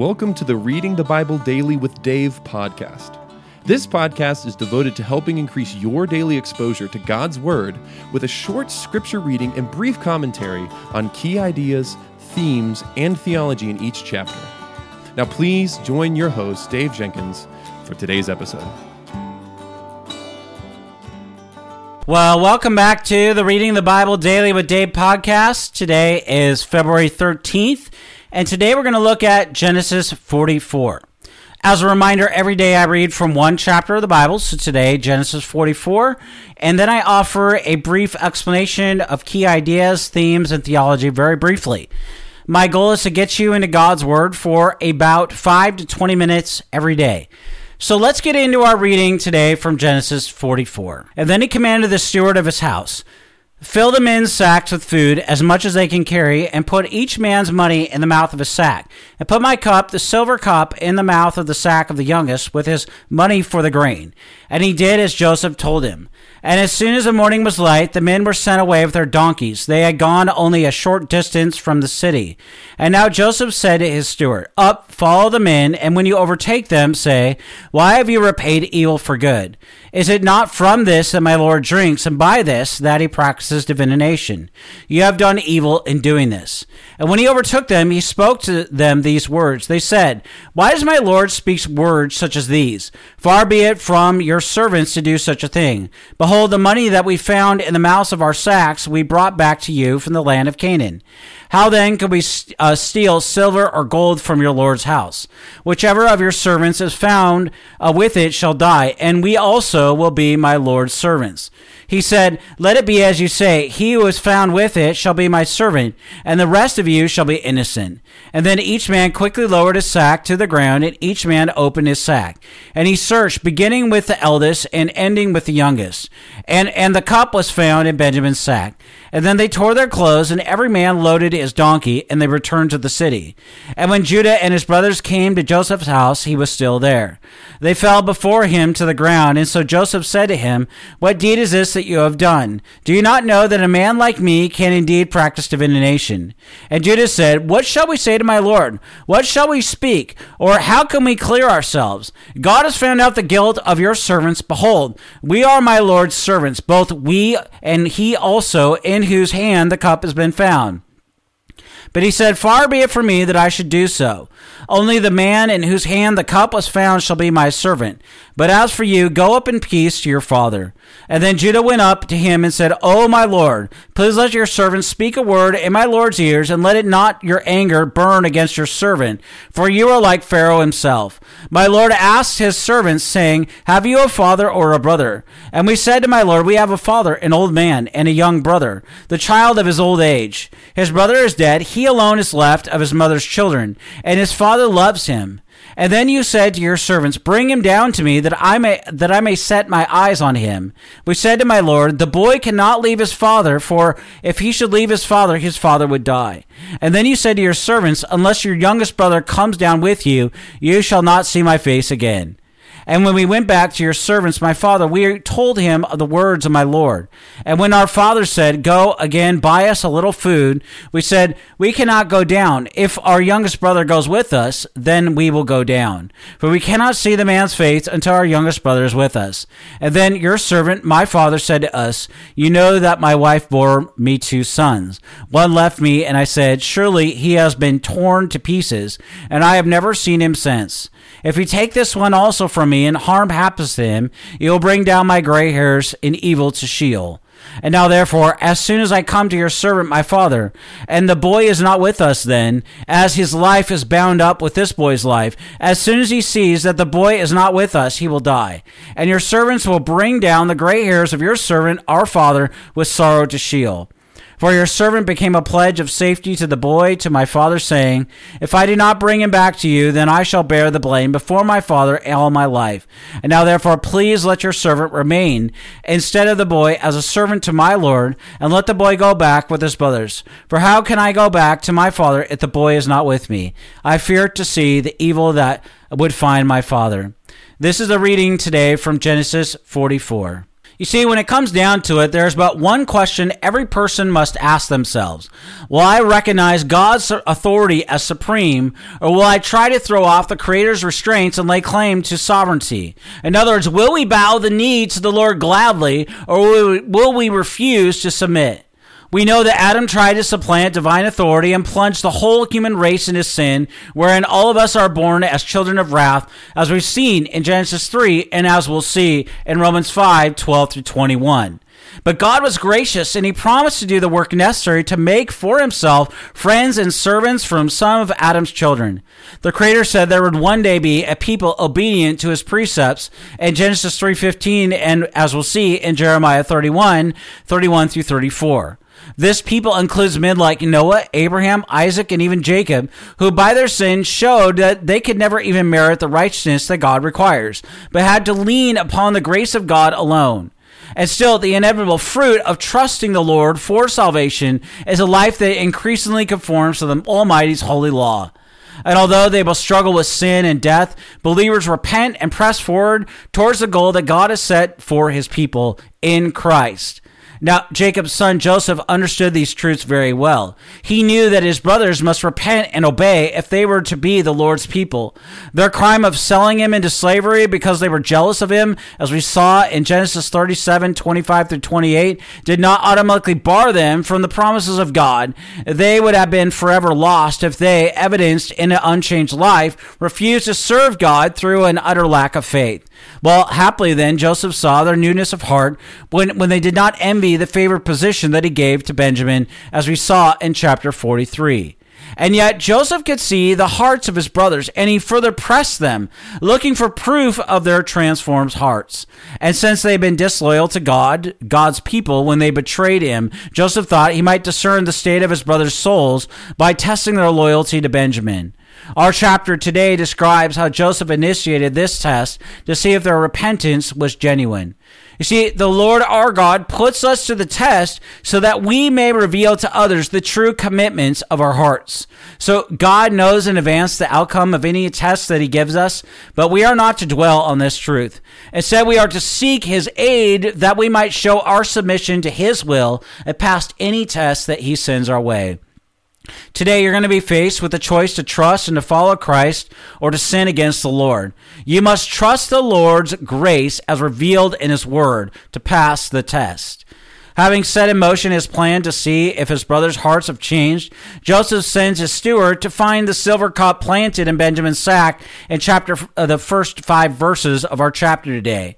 welcome to the Reading the Bible Daily with Dave podcast. This podcast is devoted to helping increase your daily exposure to God's Word with a short scripture reading and brief commentary on key ideas, themes, and theology in each chapter. Now, please join your host, Dave Jenkins, for today's episode. Well, welcome back to the Reading the Bible Daily with Dave podcast. Today is February 13th, and today we're going to look at Genesis 44. As a reminder, every day I read from one chapter of the Bible, so today, Genesis 44, and then I offer a brief explanation of key ideas, themes, and theology very briefly. My goal is to get you into God's Word for about 5 to 20 minutes every day. So let's get into our reading today from Genesis 44. And then he commanded the steward of his house Fill the men's sacks with food, as much as they can carry, and put each man's money in the mouth of a sack. And put my cup, the silver cup, in the mouth of the sack of the youngest, with his money for the grain. And he did as Joseph told him. And as soon as the morning was light, the men were sent away with their donkeys. They had gone only a short distance from the city. And now Joseph said to his steward, Up, follow the men, and when you overtake them, say, Why have you repaid evil for good? Is it not from this that my Lord drinks, and by this that he practices divination? You have done evil in doing this. And when he overtook them, he spoke to them these words. They said, Why does my Lord speak words such as these? Far be it from your servants to do such a thing. Behold, the money that we found in the mouths of our sacks we brought back to you from the land of Canaan. How then could we uh, steal silver or gold from your Lord's house? Whichever of your servants is found uh, with it shall die, and we also will be my Lord's servants. He said, Let it be as you say, he who is found with it shall be my servant, and the rest of you shall be innocent. And then each man quickly lowered his sack to the ground, and each man opened his sack. And he searched, beginning with the eldest and ending with the youngest. And, and the cup was found in Benjamin's sack. And then they tore their clothes, and every man loaded his donkey, and they returned to the city. And when Judah and his brothers came to Joseph's house, he was still there. They fell before him to the ground, and so Joseph said to him, What deed is this that you have done? Do you not know that a man like me can indeed practice divination? And Judah said, What shall we say to my Lord? What shall we speak? Or how can we clear ourselves? God has found out the guilt of your servants. Behold, we are my Lord's servants, both we and he also, in whose hand the cup has been found. But he said, Far be it from me that I should do so. Only the man in whose hand the cup was found shall be my servant. But as for you, go up in peace to your father. And then Judah went up to him and said, O my lord, please let your servant speak a word in my lord's ears, and let it not your anger burn against your servant, for you are like Pharaoh himself. My lord asked his servants, saying, Have you a father or a brother? And we said to my lord, We have a father, an old man, and a young brother, the child of his old age. His brother is dead, he alone is left of his mother's children, and his father loves him. And then you said to your servants, Bring him down to me, that I may that I may set my eyes on him. We said to my lord, The boy cannot leave his father, for if he should leave his father, his father would die. And then you said to your servants, Unless your youngest brother comes down with you, you shall not see my face again. And when we went back to your servants, my father, we told him the words of my Lord. And when our father said, Go again, buy us a little food, we said, We cannot go down. If our youngest brother goes with us, then we will go down. For we cannot see the man's face until our youngest brother is with us. And then your servant, my father, said to us, You know that my wife bore me two sons. One left me, and I said, Surely he has been torn to pieces, and I have never seen him since. If you take this one also from me, and harm happens to him, you will bring down my gray hairs in evil to Sheol. And now, therefore, as soon as I come to your servant my father, and the boy is not with us, then, as his life is bound up with this boy's life, as soon as he sees that the boy is not with us, he will die. And your servants will bring down the gray hairs of your servant, our father, with sorrow to Sheol. For your servant became a pledge of safety to the boy, to my father, saying, If I do not bring him back to you, then I shall bear the blame before my father all my life. And now therefore please let your servant remain instead of the boy as a servant to my Lord, and let the boy go back with his brothers. For how can I go back to my father if the boy is not with me? I fear to see the evil that would find my father. This is a reading today from Genesis 44. You see, when it comes down to it, there's but one question every person must ask themselves Will I recognize God's authority as supreme, or will I try to throw off the Creator's restraints and lay claim to sovereignty? In other words, will we bow the knee to the Lord gladly, or will we, will we refuse to submit? We know that Adam tried to supplant divine authority and plunge the whole human race into sin, wherein all of us are born as children of wrath, as we've seen in Genesis 3 and as we'll see in Romans 5 12 through 21. But God was gracious and he promised to do the work necessary to make for himself friends and servants from some of Adam's children. The creator said there would one day be a people obedient to his precepts in Genesis 3:15 and as we'll see in Jeremiah 31 31 through 34. This people includes men like Noah, Abraham, Isaac, and even Jacob, who by their sin showed that they could never even merit the righteousness that God requires, but had to lean upon the grace of God alone. And still, the inevitable fruit of trusting the Lord for salvation is a life that increasingly conforms to the Almighty's holy law. And although they will struggle with sin and death, believers repent and press forward towards the goal that God has set for his people in Christ. Now, Jacob's son Joseph understood these truths very well. He knew that his brothers must repent and obey if they were to be the Lord's people. Their crime of selling him into slavery because they were jealous of him, as we saw in Genesis 37 25 through 28, did not automatically bar them from the promises of God. They would have been forever lost if they, evidenced in an unchanged life, refused to serve God through an utter lack of faith. Well, happily then, Joseph saw their newness of heart when, when they did not envy the favored position that he gave to Benjamin, as we saw in chapter 43. And yet Joseph could see the hearts of his brothers, and he further pressed them, looking for proof of their transformed hearts. And since they had been disloyal to God, God's people, when they betrayed him, Joseph thought he might discern the state of his brothers' souls by testing their loyalty to Benjamin. Our chapter today describes how Joseph initiated this test to see if their repentance was genuine. You see, the Lord our God puts us to the test so that we may reveal to others the true commitments of our hearts. So God knows in advance the outcome of any test that he gives us, but we are not to dwell on this truth. Instead, we are to seek his aid that we might show our submission to his will and pass any test that he sends our way. Today, you're going to be faced with the choice to trust and to follow Christ or to sin against the Lord. You must trust the Lord's grace as revealed in His Word to pass the test. Having set in motion his plan to see if his brothers' hearts have changed, Joseph sends his steward to find the silver cup planted in Benjamin's sack in chapter uh, the first five verses of our chapter today.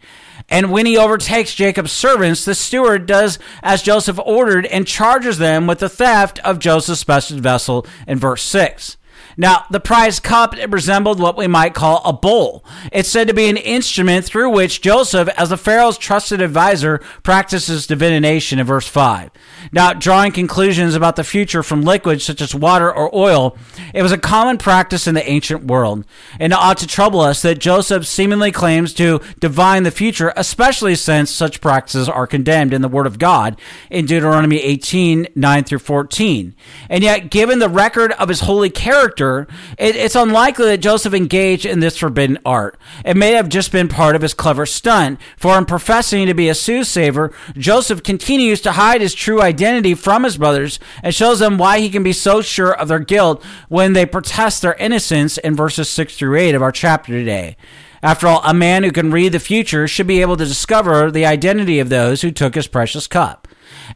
And when he overtakes Jacob's servants, the steward does as Joseph ordered and charges them with the theft of Joseph's special vessel in verse 6. Now, the prize cup resembled what we might call a bowl. It's said to be an instrument through which Joseph, as the Pharaoh's trusted advisor, practices divination in verse 5. Now, drawing conclusions about the future from liquids such as water or oil, it was a common practice in the ancient world. And it ought to trouble us that Joseph seemingly claims to divine the future, especially since such practices are condemned in the Word of God in Deuteronomy 18 9 through 14. And yet, given the record of his holy character, it, it's unlikely that Joseph engaged in this forbidden art. It may have just been part of his clever stunt, for in professing to be a soothsayer, Joseph continues to hide his true identity from his brothers and shows them why he can be so sure of their guilt when they protest their innocence in verses 6 through 8 of our chapter today. After all, a man who can read the future should be able to discover the identity of those who took his precious cup.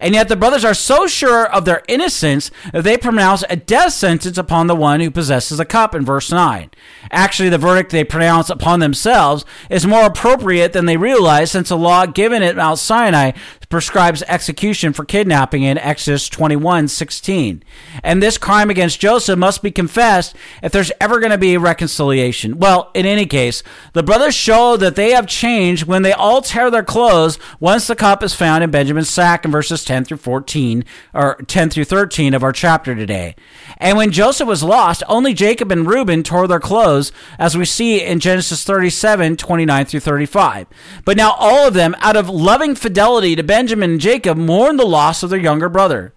And yet the brothers are so sure of their innocence that they pronounce a death sentence upon the one who possesses the cup in verse 9. Actually, the verdict they pronounce upon themselves is more appropriate than they realize since the law given at Mount Sinai prescribes execution for kidnapping in Exodus 21 16. And this crime against Joseph must be confessed if there's ever going to be reconciliation. Well, in any case, the brothers show that they have changed when they all tear their clothes once the cup is found in Benjamin's sack in verses 10 through 14, or 10 through 13 of our chapter today. And when Joseph was lost, only Jacob and Reuben tore their clothes, as we see in Genesis 37 29 through 35. But now all of them, out of loving fidelity to Benjamin and Jacob mourn the loss of their younger brother.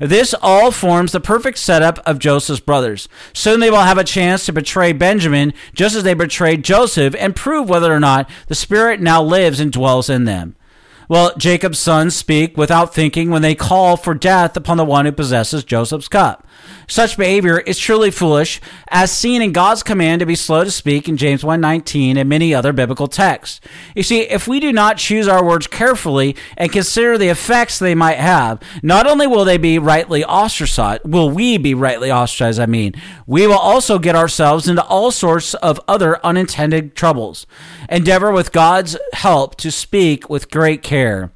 This all forms the perfect setup of Joseph's brothers. Soon they will have a chance to betray Benjamin just as they betrayed Joseph and prove whether or not the Spirit now lives and dwells in them. Well, Jacob's sons speak without thinking when they call for death upon the one who possesses Joseph's cup. Such behavior is truly foolish, as seen in God's command to be slow to speak in James 1:19 and many other biblical texts. You see, if we do not choose our words carefully and consider the effects they might have, not only will they be rightly ostracized, will we be rightly ostracized, I mean, we will also get ourselves into all sorts of other unintended troubles. Endeavor with God's help to speak with great care.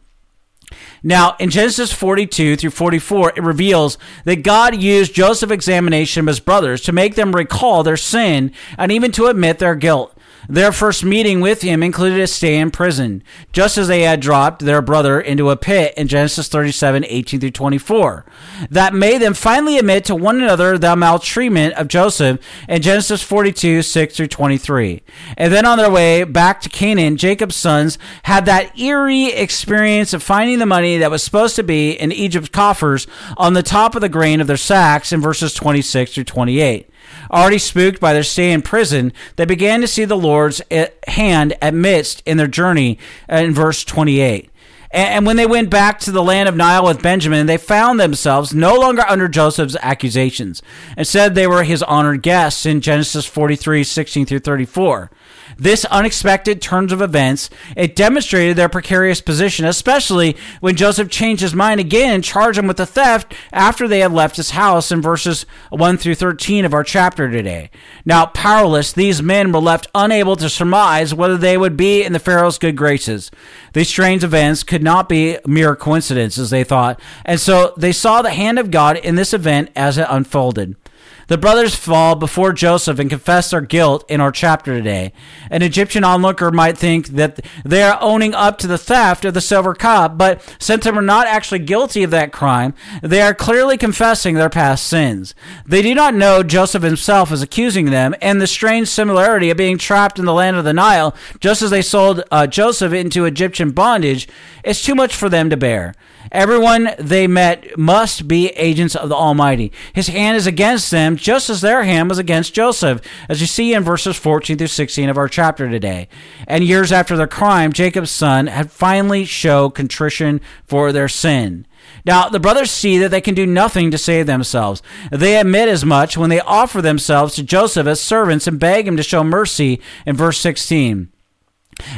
Now, in Genesis 42 through 44, it reveals that God used Joseph's examination of his brothers to make them recall their sin and even to admit their guilt. Their first meeting with him included a stay in prison, just as they had dropped their brother into a pit in Genesis 37, 18 through 24. That made them finally admit to one another the maltreatment of Joseph in Genesis 42, 6 through 23. And then on their way back to Canaan, Jacob's sons had that eerie experience of finding the money that was supposed to be in Egypt's coffers on the top of the grain of their sacks in verses 26 through 28. Already spooked by their stay in prison, they began to see the Lord's eh, hand amidst in their journey uh, in verse 28. And when they went back to the land of Nile with Benjamin, they found themselves no longer under Joseph's accusations. Instead, they were his honored guests in Genesis 43, 16 through 34. This unexpected turns of events, it demonstrated their precarious position, especially when Joseph changed his mind again and charged them with the theft after they had left his house in verses 1 through 13 of our chapter today. Now, powerless, these men were left unable to surmise whether they would be in the Pharaoh's good graces. These strange events could not be mere coincidences, they thought, and so they saw the hand of God in this event as it unfolded. The brothers fall before Joseph and confess their guilt in our chapter today. An Egyptian onlooker might think that they are owning up to the theft of the silver cup, but since they were not actually guilty of that crime, they are clearly confessing their past sins. They do not know Joseph himself is accusing them, and the strange similarity of being trapped in the land of the Nile, just as they sold uh, Joseph into Egyptian bondage, is too much for them to bear. Everyone they met must be agents of the Almighty. His hand is against them, just as their hand was against Joseph, as you see in verses 14 through 16 of our chapter today. And years after their crime, Jacob's son had finally showed contrition for their sin. Now, the brothers see that they can do nothing to save themselves. They admit as much when they offer themselves to Joseph as servants and beg him to show mercy in verse 16.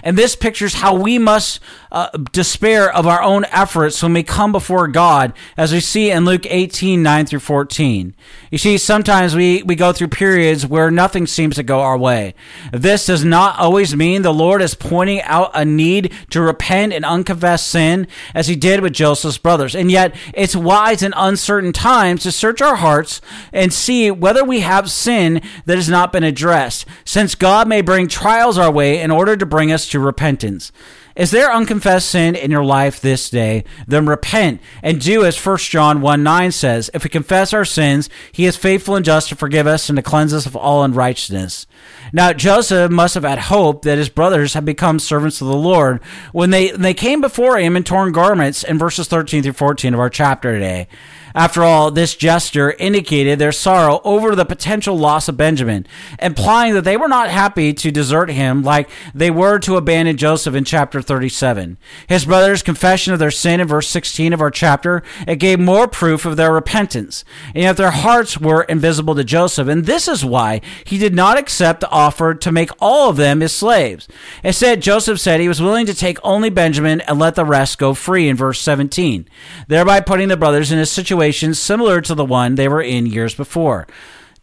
And this pictures how we must uh, despair of our own efforts when we come before God, as we see in Luke 18, 9 through 14. You see, sometimes we, we go through periods where nothing seems to go our way. This does not always mean the Lord is pointing out a need to repent and unconfessed sin, as he did with Joseph's brothers. And yet, it's wise in uncertain times to search our hearts and see whether we have sin that has not been addressed, since God may bring trials our way in order to bring us to repentance. Is there unconfessed sin in your life this day? Then repent and do as 1 John 1 9 says. If we confess our sins, he is faithful and just to forgive us and to cleanse us of all unrighteousness. Now, Joseph must have had hope that his brothers had become servants of the Lord when they, they came before him in torn garments in verses 13 through 14 of our chapter today. After all, this gesture indicated their sorrow over the potential loss of Benjamin, implying that they were not happy to desert him like they were to abandon Joseph in chapter 37. His brothers' confession of their sin in verse 16 of our chapter, it gave more proof of their repentance, and yet their hearts were invisible to Joseph, and this is why he did not accept the offer to make all of them his slaves. Instead, Joseph said he was willing to take only Benjamin and let the rest go free in verse 17, thereby putting the brothers in a situation similar to the one they were in years before.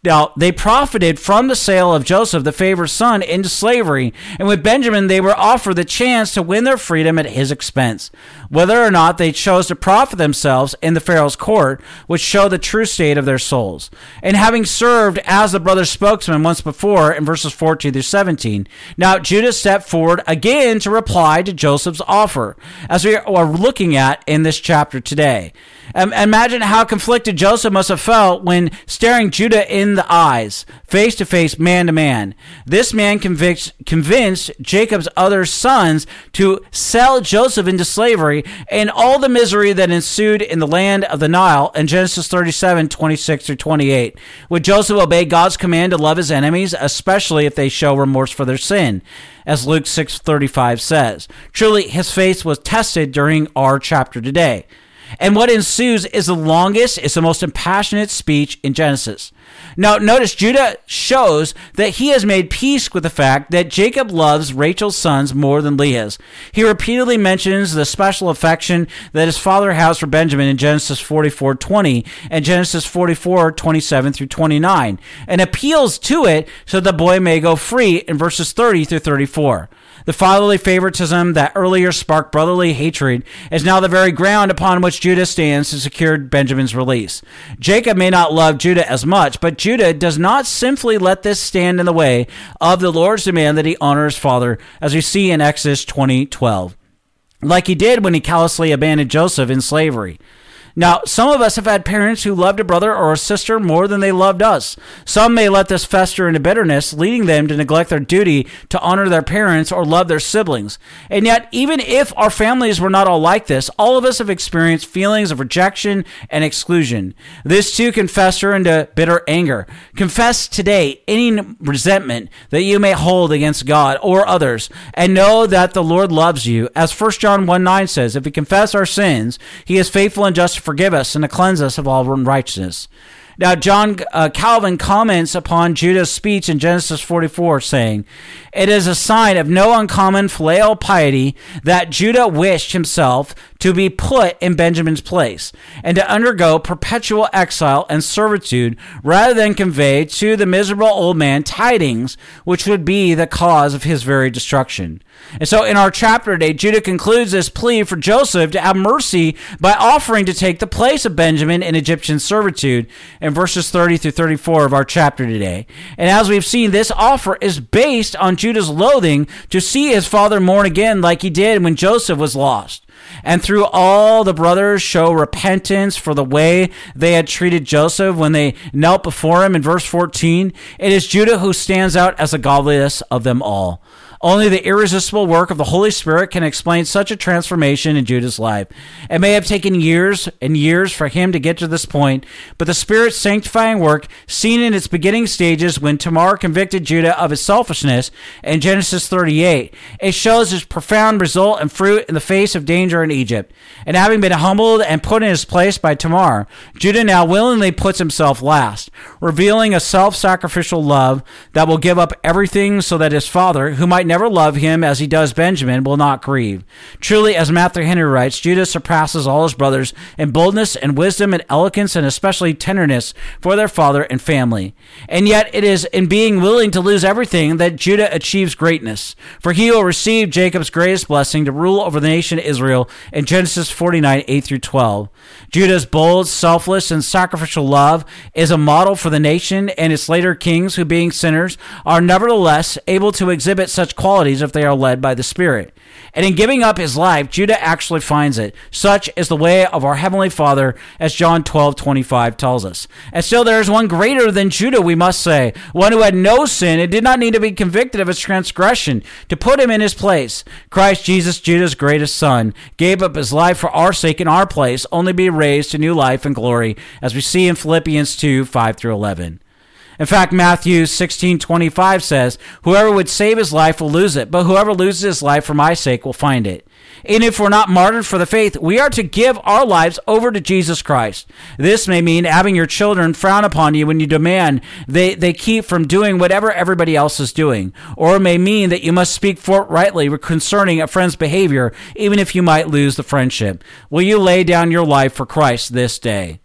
Now, they profited from the sale of Joseph, the favored son, into slavery, and with Benjamin, they were offered the chance to win their freedom at his expense. Whether or not they chose to profit themselves in the Pharaoh's court would show the true state of their souls. And having served as the brother's spokesman once before in verses 14 through 17, now Judah stepped forward again to reply to Joseph's offer, as we are looking at in this chapter today. Imagine how conflicted Joseph must have felt when staring Judah in the eyes, face to face, man to man. This man convinced, convinced Jacob's other sons to sell Joseph into slavery and all the misery that ensued in the land of the Nile in Genesis 37, 26 through 28. Would Joseph obey God's command to love his enemies, especially if they show remorse for their sin? As Luke 6:35 says. Truly his faith was tested during our chapter today. And what ensues is the longest, it's the most impassionate speech in Genesis. Now, notice Judah shows that he has made peace with the fact that Jacob loves Rachel's sons more than Leah's. He repeatedly mentions the special affection that his father has for Benjamin in Genesis 44:20 and Genesis 44:27 through 29, and appeals to it so the boy may go free in verses 30 through 34. The fatherly favoritism that earlier sparked brotherly hatred is now the very ground upon which Judah stands to secure Benjamin's release. Jacob may not love Judah as much, but Judah does not simply let this stand in the way of the Lord's demand that he honor his father, as we see in Exodus 20:12, like he did when he callously abandoned Joseph in slavery. Now, some of us have had parents who loved a brother or a sister more than they loved us. Some may let this fester into bitterness, leading them to neglect their duty to honor their parents or love their siblings. And yet, even if our families were not all like this, all of us have experienced feelings of rejection and exclusion. This too can fester into bitter anger. Confess today any resentment that you may hold against God or others, and know that the Lord loves you. As 1 John 1 9 says, if we confess our sins, he is faithful and just forgive us and to cleanse us of all unrighteousness. Now, John uh, Calvin comments upon Judah's speech in Genesis 44, saying, It is a sign of no uncommon filial piety that Judah wished himself to be put in Benjamin's place and to undergo perpetual exile and servitude rather than convey to the miserable old man tidings which would be the cause of his very destruction. And so in our chapter today, Judah concludes this plea for Joseph to have mercy by offering to take the place of Benjamin in Egyptian servitude in verses 30 through 34 of our chapter today. And as we've seen, this offer is based on Judah's loathing to see his father mourn again like he did when Joseph was lost. And through all the brothers show repentance for the way they had treated Joseph when they knelt before him in verse 14. It is Judah who stands out as the godliest of them all. Only the irresistible work of the Holy Spirit can explain such a transformation in Judah's life. It may have taken years and years for him to get to this point, but the Spirit's sanctifying work, seen in its beginning stages when Tamar convicted Judah of his selfishness in Genesis 38, it shows its profound result and fruit in the face of danger in Egypt. And having been humbled and put in his place by Tamar, Judah now willingly puts himself last, revealing a self sacrificial love that will give up everything so that his father, who might never love him as he does Benjamin, will not grieve. Truly, as Matthew Henry writes, Judah surpasses all his brothers in boldness and wisdom and eloquence and especially tenderness for their father and family. And yet, it is in being willing to lose everything that Judah achieves greatness. For he will receive Jacob's greatest blessing to rule over the nation of Israel in Genesis 49 8 through 12. Judah's bold, selfless, and sacrificial love is a model for the nation and its later kings who, being sinners, are nevertheless able to exhibit such qualities if they are led by the Spirit. And in giving up his life, Judah actually finds it. Such is the way of our Heavenly Father, as John 12 25 tells us. And still, there is one greater than Judah, we must say, one who had no sin and did not need to be convicted of his transgression to put him in his place. Christ Jesus, Judah's greatest son, gave up his life for our sake in our place, only to be raised to new life and glory, as we see in Philippians 2 5 through 11. In fact, Matthew 16:25 says, "Whoever would save his life will lose it, but whoever loses his life for my sake will find it." And if we're not martyred for the faith, we are to give our lives over to Jesus Christ. This may mean having your children frown upon you when you demand they, they keep from doing whatever everybody else is doing. Or it may mean that you must speak forthrightly concerning a friend's behavior, even if you might lose the friendship. Will you lay down your life for Christ this day?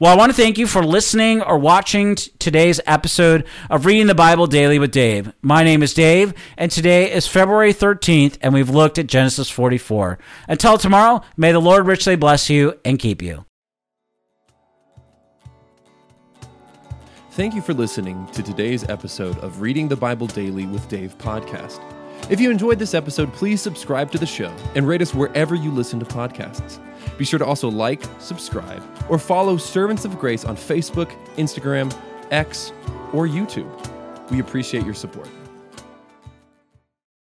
Well, I want to thank you for listening or watching t- today's episode of Reading the Bible Daily with Dave. My name is Dave, and today is February 13th, and we've looked at Genesis 44. Until tomorrow, may the Lord richly bless you and keep you. Thank you for listening to today's episode of Reading the Bible Daily with Dave podcast. If you enjoyed this episode, please subscribe to the show and rate us wherever you listen to podcasts. Be sure to also like, subscribe, or follow Servants of Grace on Facebook, Instagram, X, or YouTube. We appreciate your support.